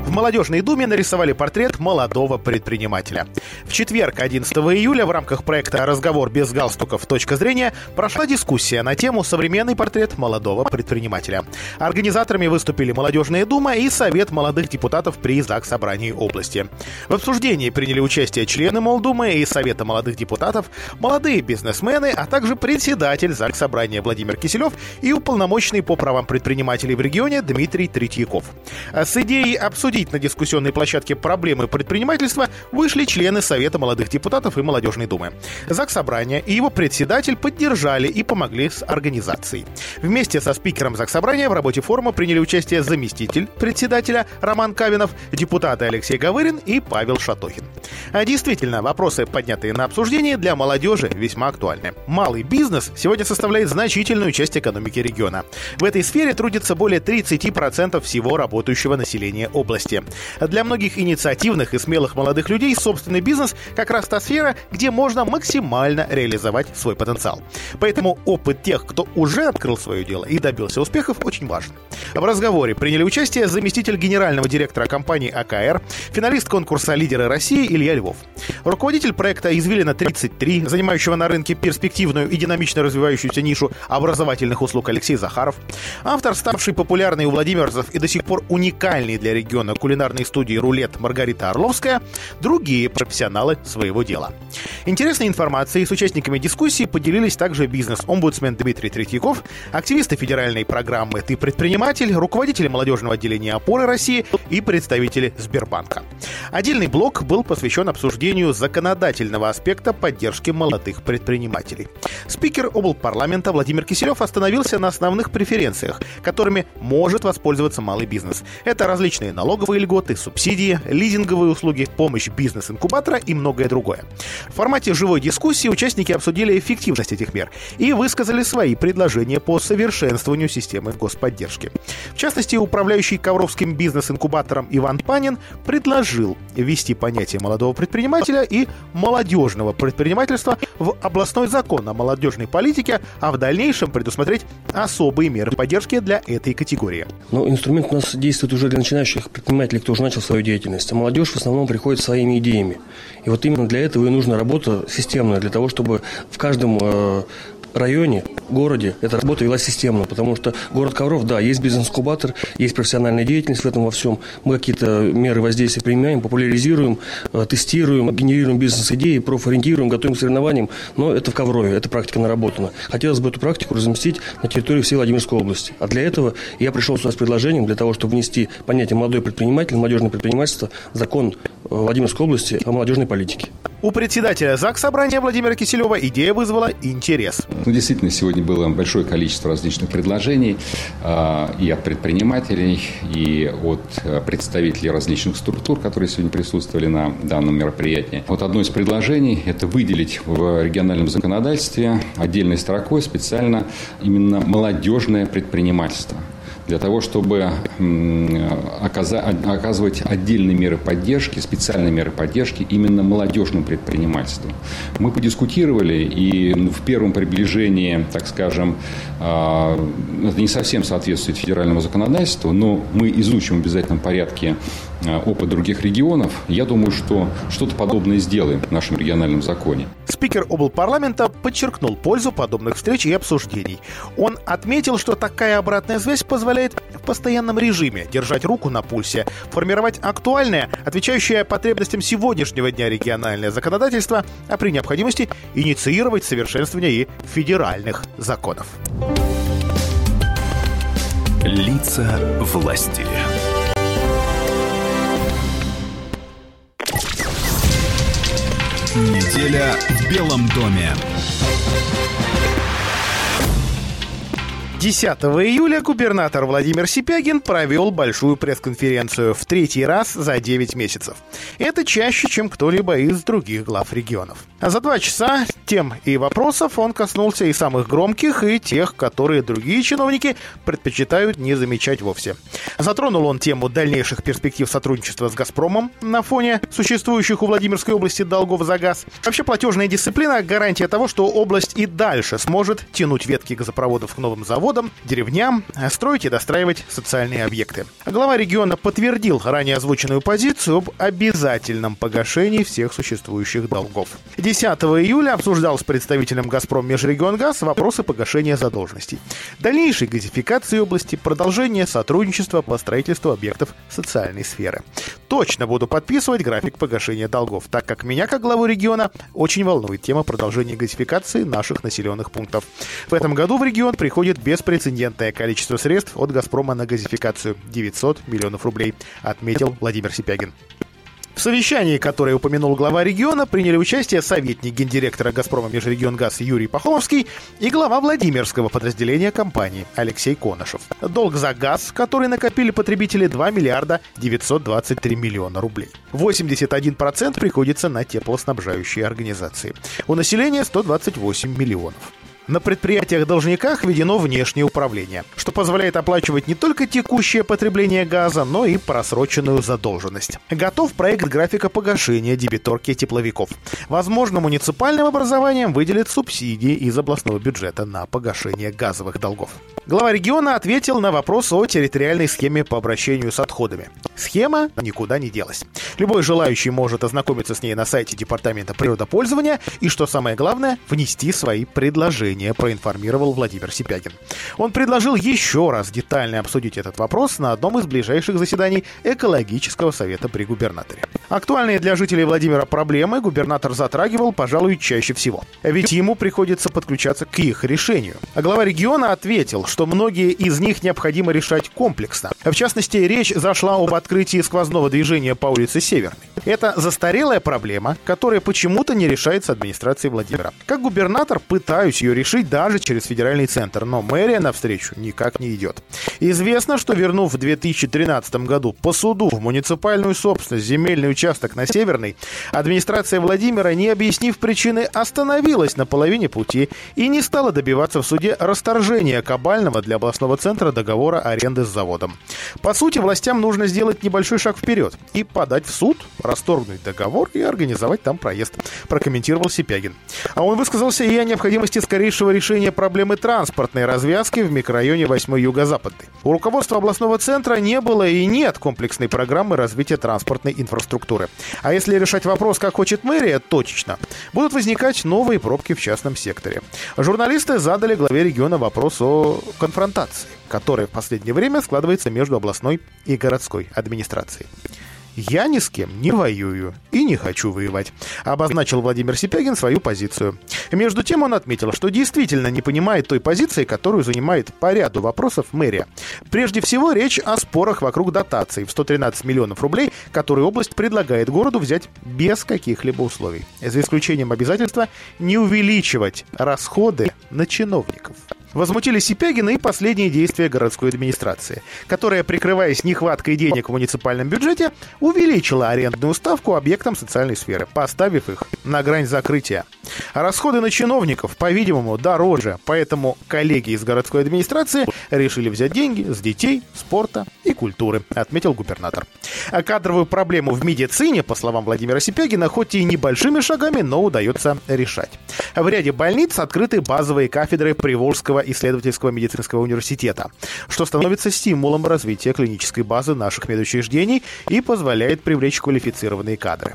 В молодежной думе нарисовали портрет молодого предпринимателя. Четверг, 11 июля, в рамках проекта «Разговор без галстуков. Точка зрения» прошла дискуссия на тему «Современный портрет молодого предпринимателя». Организаторами выступили Молодежная дума и Совет молодых депутатов при ЗАГС Собрании области. В обсуждении приняли участие члены Молдумы и Совета молодых депутатов, молодые бизнесмены, а также председатель ЗАГС Собрания Владимир Киселев и уполномоченный по правам предпринимателей в регионе Дмитрий Третьяков. С идеей обсудить на дискуссионной площадке проблемы предпринимательства вышли члены Совета молодых депутатов и Молодежной думы. ЗАГС Собрания и его председатель поддержали и помогли с организацией. Вместе со спикером ЗАГС Собрания в работе форума приняли участие заместитель председателя Роман Кавинов, депутаты Алексей Гавырин и Павел Шатохин. А действительно, вопросы, поднятые на обсуждение, для молодежи весьма актуальны. Малый бизнес сегодня составляет значительную часть экономики региона. В этой сфере трудится более 30% всего работающего населения области. Для многих инициативных и смелых молодых людей собственный бизнес как раз та сфера, где можно максимально реализовать свой потенциал. Поэтому опыт тех, кто уже открыл свое дело и добился успехов, очень важен. В разговоре приняли участие заместитель генерального директора компании АКР, финалист конкурса «Лидеры России» Илья Львов, руководитель проекта «Извилина-33», занимающего на рынке перспективную и динамично развивающуюся нишу образовательных услуг Алексей Захаров, автор, ставший популярной у владимирцев и до сих пор уникальной для региона кулинарной студии «Рулет» Маргарита Орловская, другие профессионалы своего дела. Интересной информацией с участниками дискуссии поделились также бизнес-омбудсмен Дмитрий Третьяков, активисты федеральной программы «Ты предприниматель», руководители молодежного отделения «Опоры России» и представители Сбербанка. Отдельный блок был посвящен обсуждению законодательного аспекта поддержки молодых предпринимателей. Спикер облпарламента Владимир Киселев остановился на основных преференциях, которыми может воспользоваться малый бизнес. Это различные налоговые льготы, субсидии, лизинговые услуги, помощь бизнес-инкубатора и многое другое. В формате живой дискуссии участники обсудили эффективность этих мер и высказали свои предложения по совершенствованию системы господдержки. В частности, управляющий Ковровским бизнес-инкубатором Иван Панин предложил ввести понятие молодого предпринимателя и молодежного предпринимательства в областной закон о молодежной политике, а в дальнейшем предусмотреть особые меры поддержки для этой категории. Но инструмент у нас действует уже для начинающих предпринимателей, кто уже начал свою деятельность. А молодежь в основном приходит своими идеями. И вот именно для этого и нужна работа системная, для того, чтобы в каждом э, районе, городе эта работа велась системно, потому что город Ковров, да, есть бизнес-инкубатор, есть профессиональная деятельность в этом во всем. Мы какие-то меры воздействия применяем, популяризируем, э, тестируем, генерируем бизнес-идеи, профориентируем, готовим к соревнованиям, но это в Коврове, эта практика наработана. Хотелось бы эту практику разместить на территории всей Владимирской области. А для этого я пришел сюда с предложением, для того, чтобы внести понятие молодой предприниматель, молодежное предпринимательство, в закон э, Владимирской области о молодежной политике. У председателя ЗАГС Собрания Владимира Киселева идея вызвала интерес. Ну, действительно, сегодня было большое количество различных предложений э, и от предпринимателей, и от э, представителей различных структур, которые сегодня присутствовали на данном мероприятии. Вот одно из предложений – это выделить в региональном законодательстве отдельной строкой специально именно молодежное предпринимательство для того, чтобы оказывать отдельные меры поддержки, специальные меры поддержки именно молодежному предпринимательству. Мы подискутировали, и в первом приближении, так скажем, это не совсем соответствует федеральному законодательству, но мы изучим в обязательном порядке опыт других регионов. Я думаю, что что-то подобное сделаем в нашем региональном законе. Спикер облпарламента подчеркнул пользу подобных встреч и обсуждений. Он отметил, что такая обратная связь позволяет в постоянном режиме держать руку на пульсе, формировать актуальное, отвечающее потребностям сегодняшнего дня региональное законодательство, а при необходимости инициировать совершенствование и федеральных законов. Лица власти. Неделя в Белом доме. 10 июля губернатор Владимир Сипягин провел большую пресс-конференцию в третий раз за 9 месяцев. Это чаще, чем кто-либо из других глав регионов. А за два часа тем и вопросов он коснулся и самых громких, и тех, которые другие чиновники предпочитают не замечать вовсе. Затронул он тему дальнейших перспектив сотрудничества с «Газпромом» на фоне существующих у Владимирской области долгов за газ. Вообще платежная дисциплина – гарантия того, что область и дальше сможет тянуть ветки газопроводов к новым заводам, заводам, деревням, строить и достраивать социальные объекты. Глава региона подтвердил ранее озвученную позицию об обязательном погашении всех существующих долгов. 10 июля обсуждал с представителем «Газпром» Межрегионгаз вопросы погашения задолженностей, дальнейшей газификации области, продолжение сотрудничества по строительству объектов социальной сферы. Точно буду подписывать график погашения долгов, так как меня, как главу региона, очень волнует тема продолжения газификации наших населенных пунктов. В этом году в регион приходит беспрецедентное количество средств от «Газпрома» на газификацию – 900 миллионов рублей, отметил Владимир Сипягин. В совещании, которое упомянул глава региона, приняли участие советник гендиректора «Газпрома» Межрегионгаз Юрий Пахомовский и глава Владимирского подразделения компании Алексей Конышев. Долг за газ, который накопили потребители 2 миллиарда 923 миллиона рублей. 81% приходится на теплоснабжающие организации. У населения 128 миллионов. На предприятиях-должниках введено внешнее управление, что позволяет оплачивать не только текущее потребление газа, но и просроченную задолженность. Готов проект графика погашения дебиторки тепловиков. Возможно, муниципальным образованием выделят субсидии из областного бюджета на погашение газовых долгов. Глава региона ответил на вопрос о территориальной схеме по обращению с отходами. Схема никуда не делась. Любой желающий может ознакомиться с ней на сайте Департамента природопользования и, что самое главное, внести свои предложения проинформировал Владимир Сипягин. Он предложил еще раз детально обсудить этот вопрос на одном из ближайших заседаний экологического совета при губернаторе. Актуальные для жителей Владимира проблемы губернатор затрагивал, пожалуй, чаще всего. Ведь ему приходится подключаться к их решению. А глава региона ответил, что многие из них необходимо решать комплексно. В частности, речь зашла об открытии сквозного движения по улице Северной. Это застарелая проблема, которая почему-то не решается администрацией Владимира. Как губернатор пытаюсь ее решить даже через федеральный центр, но мэрия навстречу никак не идет. Известно, что вернув в 2013 году по суду в муниципальную собственность земельный участок на Северной, администрация Владимира, не объяснив причины, остановилась на половине пути и не стала добиваться в суде расторжения кабального для областного центра договора аренды с заводом. По сути, властям нужно сделать небольшой шаг вперед и подать в суд, расторгнуть договор и организовать там проезд, прокомментировал Сипягин. А он высказался и о необходимости скорейшего решения проблемы транспортной развязки в микрорайоне 8 Юго-Западный. У руководства областного центра не было и нет комплексной программы развития транспортной инфраструктуры. А если решать вопрос, как хочет мэрия, точечно, будут возникать новые пробки в частном секторе. Журналисты задали главе региона вопрос о конфронтации, которая в последнее время складывается между областной и городской администрацией. «Я ни с кем не воюю и не хочу воевать», обозначил Владимир Сипягин свою позицию. Между тем он отметил, что действительно не понимает той позиции, которую занимает по ряду вопросов мэрия. Прежде всего, речь о спорах вокруг дотаций в 113 миллионов рублей, которые область предлагает городу взять без каких-либо условий, за исключением обязательства не увеличивать расходы на чиновников. Возмутили Сипягина и последние действия городской администрации, которая, прикрываясь нехваткой денег в муниципальном бюджете, увеличила арендную ставку объектам социальной сферы, поставив их на грань закрытия. Расходы на чиновников, по-видимому, дороже, поэтому коллеги из городской администрации решили взять деньги с детей, спорта и культуры, отметил губернатор. А кадровую проблему в медицине, по словам Владимира Сипягина, хоть и небольшими шагами, но удается решать. В ряде больниц открыты базовые кафедры Приволжского исследовательского медицинского университета, что становится стимулом развития клинической базы наших медучреждений и позволяет привлечь квалифицированные кадры.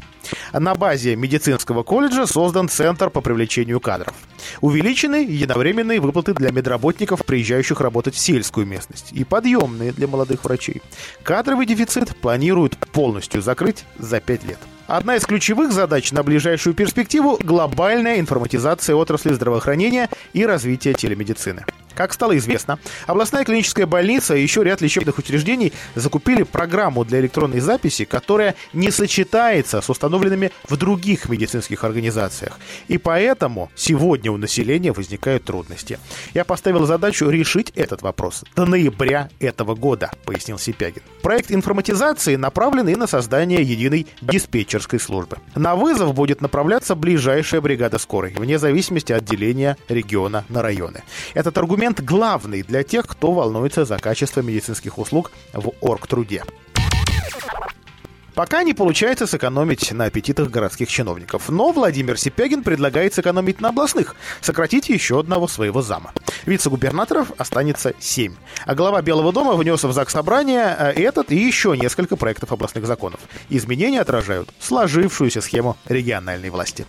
На базе медицинского колледжа создан Центр по привлечению кадров. Увеличены единовременные выплаты для медработников, приезжающих работать в сельскую местность, и подъемные для молодых врачей. Кадровый дефицит планируют полностью закрыть за 5 лет. Одна из ключевых задач на ближайшую перспективу – глобальная информатизация отрасли здравоохранения и развития телемедицины. Как стало известно, областная клиническая больница и еще ряд лечебных учреждений закупили программу для электронной записи, которая не сочетается с установленными в других медицинских организациях. И поэтому сегодня у населения возникают трудности. Я поставил задачу решить этот вопрос до ноября этого года, пояснил Сипягин. Проект информатизации направлен и на создание единой диспетчерской службы. На вызов будет направляться ближайшая бригада скорой, вне зависимости от деления региона на районы. Этот аргумент главный для тех, кто волнуется за качество медицинских услуг в оргтруде. Пока не получается сэкономить на аппетитах городских чиновников. Но Владимир Сипягин предлагает сэкономить на областных, сократить еще одного своего зама. Вице-губернаторов останется 7. А глава Белого дома внес в ЗАГС собрание э, этот и еще несколько проектов областных законов. Изменения отражают сложившуюся схему региональной власти.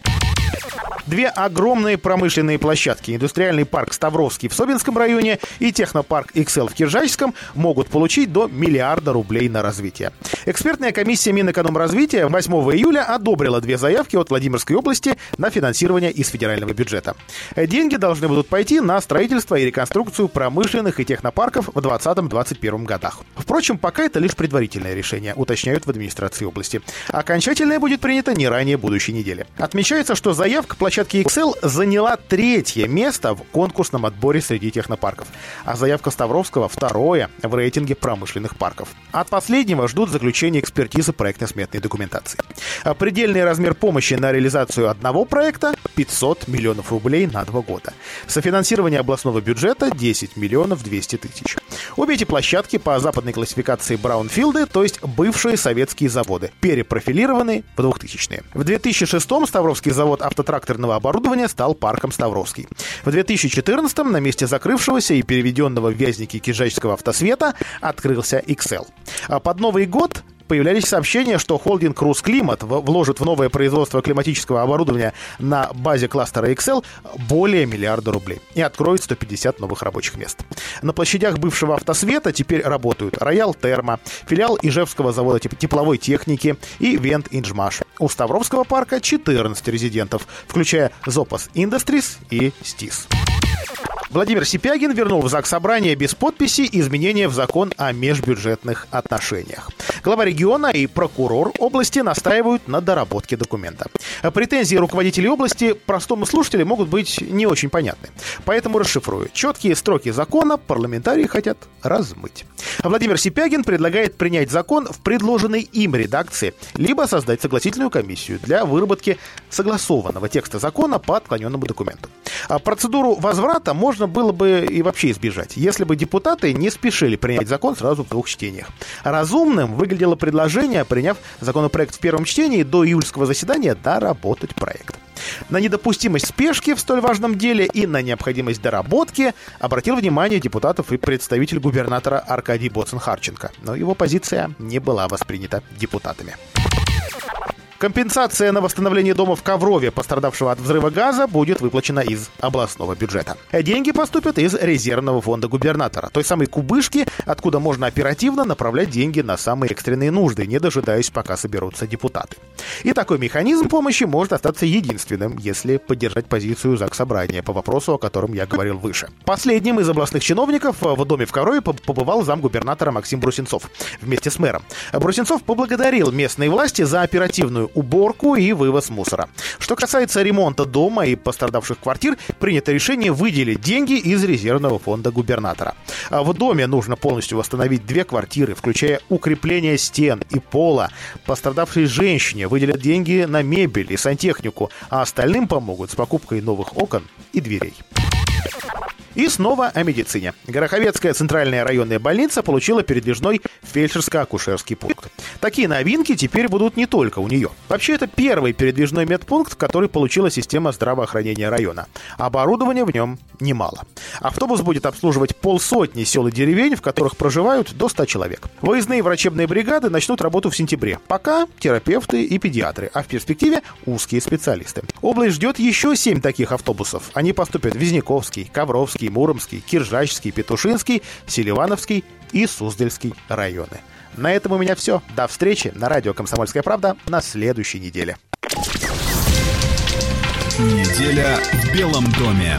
Две огромные промышленные площадки, индустриальный парк Ставровский в Собинском районе и технопарк XL в Киржачском, могут получить до миллиарда рублей на развитие. Экспертная комиссия Минэкономразвития 8 июля одобрила две заявки от Владимирской области на финансирование из федерального бюджета. Деньги должны будут пойти на строительство и реконструкцию промышленных и технопарков в 2020-2021 годах. Впрочем, пока это лишь предварительное решение, уточняют в администрации области. Окончательное будет принято не ранее будущей недели. Отмечается, что заявка площадки Excel заняла третье место в конкурсном отборе среди технопарков, а заявка Ставровского второе в рейтинге промышленных парков. От последнего ждут заключения экспертизы проектно-сметной документации. Предельный размер помощи на реализацию одного проекта – 500 миллионов рублей на два года. Софинансирование областного бюджета – 10 миллионов 200 тысяч. Обе эти площадки по западной классификации Браунфилды, то есть бывшие советские заводы, перепрофилированы в 2000-е. В 2006-м Ставровский завод автотракторного оборудования стал парком Ставровский. В 2014-м на месте закрывшегося и переведенного в вязники Кижачского автосвета открылся Excel. А под Новый год появлялись сообщения, что холдинг «Русклимат» вложит в новое производство климатического оборудования на базе кластера Excel более миллиарда рублей и откроет 150 новых рабочих мест. На площадях бывшего автосвета теперь работают Роял Термо, филиал Ижевского завода теп- тепловой техники и Вент Инжмаш. У Ставровского парка 14 резидентов, включая Зопас Industries и СТИС. Владимир Сипягин вернул в ЗАГС собрание без подписи изменения в закон о межбюджетных отношениях. Глава региона и прокурор области настаивают на доработке документа. Претензии руководителей области простому слушателю могут быть не очень понятны. Поэтому расшифрую. Четкие строки закона парламентарии хотят размыть. Владимир Сипягин предлагает принять закон в предложенной им редакции, либо создать согласительную комиссию для выработки согласованного текста закона по отклоненному документу. А процедуру возврата можно было бы и вообще избежать, если бы депутаты не спешили принять закон сразу в двух чтениях. Разумным выглядело предложение, приняв законопроект в первом чтении, до июльского заседания доработать проект. На недопустимость спешки в столь важном деле и на необходимость доработки обратил внимание депутатов и представитель губернатора Аркадий Боцин-Харченко, но его позиция не была воспринята депутатами. Компенсация на восстановление дома в Коврове, пострадавшего от взрыва газа, будет выплачена из областного бюджета. Деньги поступят из резервного фонда губернатора, той самой кубышки, откуда можно оперативно направлять деньги на самые экстренные нужды, не дожидаясь, пока соберутся депутаты. И такой механизм помощи может остаться единственным, если поддержать позицию ЗАГС Собрания по вопросу, о котором я говорил выше. Последним из областных чиновников в доме в Корове побывал замгубернатора Максим Брусенцов вместе с мэром. Брусенцов поблагодарил местные власти за оперативную уборку и вывоз мусора. Что касается ремонта дома и пострадавших квартир, принято решение выделить деньги из резервного фонда губернатора. А В доме нужно полностью восстановить две квартиры, включая укрепление стен и пола. Пострадавшей женщине выделят деньги на мебель и сантехнику, а остальным помогут с покупкой новых окон и дверей. И снова о медицине. Гороховецкая центральная районная больница получила передвижной фельдшерско-акушерский пункт. Такие новинки теперь будут не только у нее. Вообще, это первый передвижной медпункт, который получила система здравоохранения района. Оборудования в нем немало. Автобус будет обслуживать полсотни сел и деревень, в которых проживают до 100 человек. Выездные врачебные бригады начнут работу в сентябре. Пока терапевты и педиатры, а в перспективе узкие специалисты. Область ждет еще 7 таких автобусов. Они поступят в Визняковский, Ковровский, Муромский, Киржачский, Петушинский, Селивановский и Суздальский районы. На этом у меня все. До встречи на радио «Комсомольская правда» на следующей неделе. Неделя в Белом доме.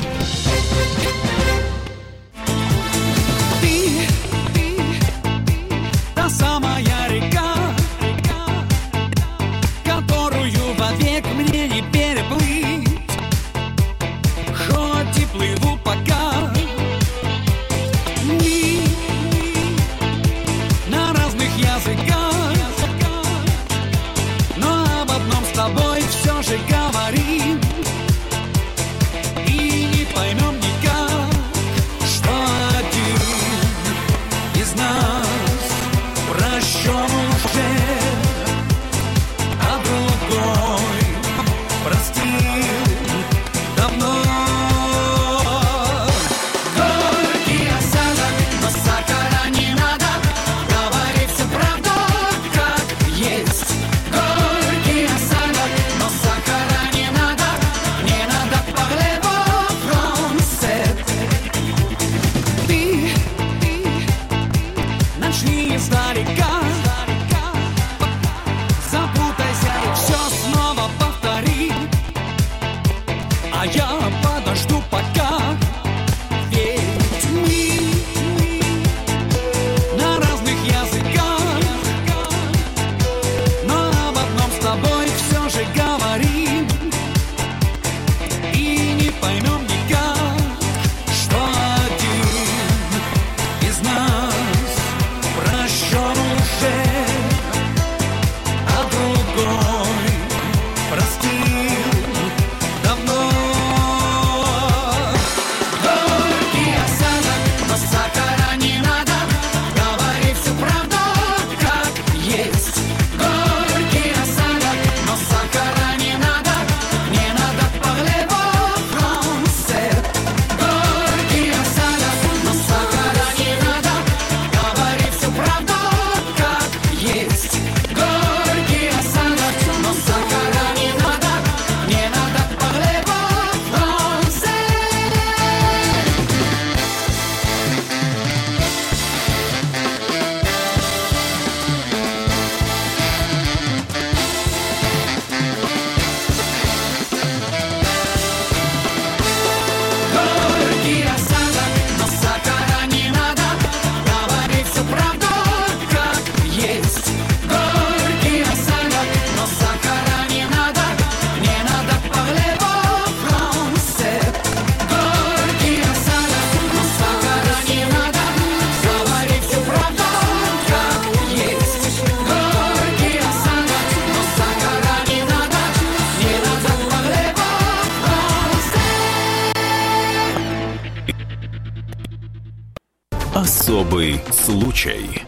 Особый случай.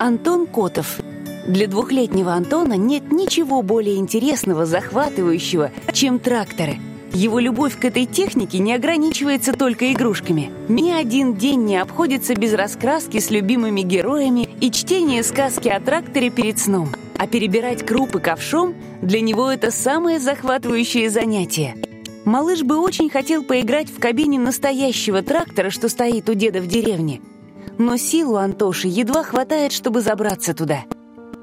Антон Котов. Для двухлетнего Антона нет ничего более интересного, захватывающего, чем тракторы. Его любовь к этой технике не ограничивается только игрушками. Ни один день не обходится без раскраски с любимыми героями и чтения сказки о тракторе перед сном. А перебирать крупы ковшом для него это самое захватывающее занятие. Малыш бы очень хотел поиграть в кабине настоящего трактора, что стоит у деда в деревне. Но сил у Антоши едва хватает, чтобы забраться туда.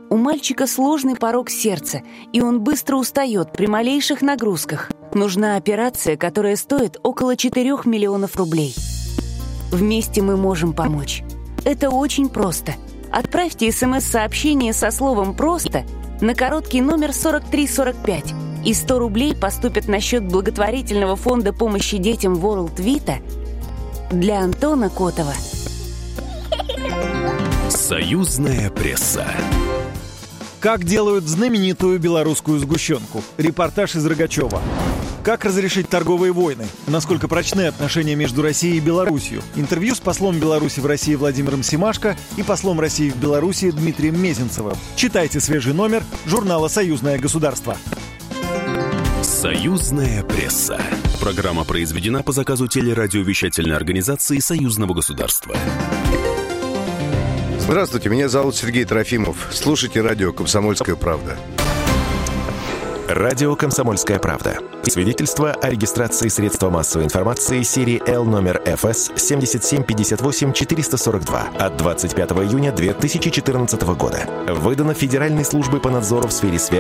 У мальчика сложный порог сердца, и он быстро устает при малейших нагрузках. Нужна операция, которая стоит около 4 миллионов рублей. Вместе мы можем помочь. Это очень просто. Отправьте смс-сообщение со словом «просто» на короткий номер 4345, и 100 рублей поступят на счет благотворительного фонда помощи детям World Vita для Антона Котова. Союзная пресса. Как делают знаменитую белорусскую сгущенку? Репортаж из Рогачева. Как разрешить торговые войны? Насколько прочны отношения между Россией и Беларусью? Интервью с послом Беларуси в России Владимиром Симашко и послом России в Беларуси Дмитрием Мезенцевым. Читайте свежий номер журнала «Союзное государство». Союзная пресса. Программа произведена по заказу телерадиовещательной организации Союзного государства. Здравствуйте, меня зовут Сергей Трофимов. Слушайте радио «Комсомольская правда». Радио «Комсомольская правда». Свидетельство о регистрации средства массовой информации серии L номер ФС 7758-442 от 25 июня 2014 года. Выдано Федеральной службой по надзору в сфере связи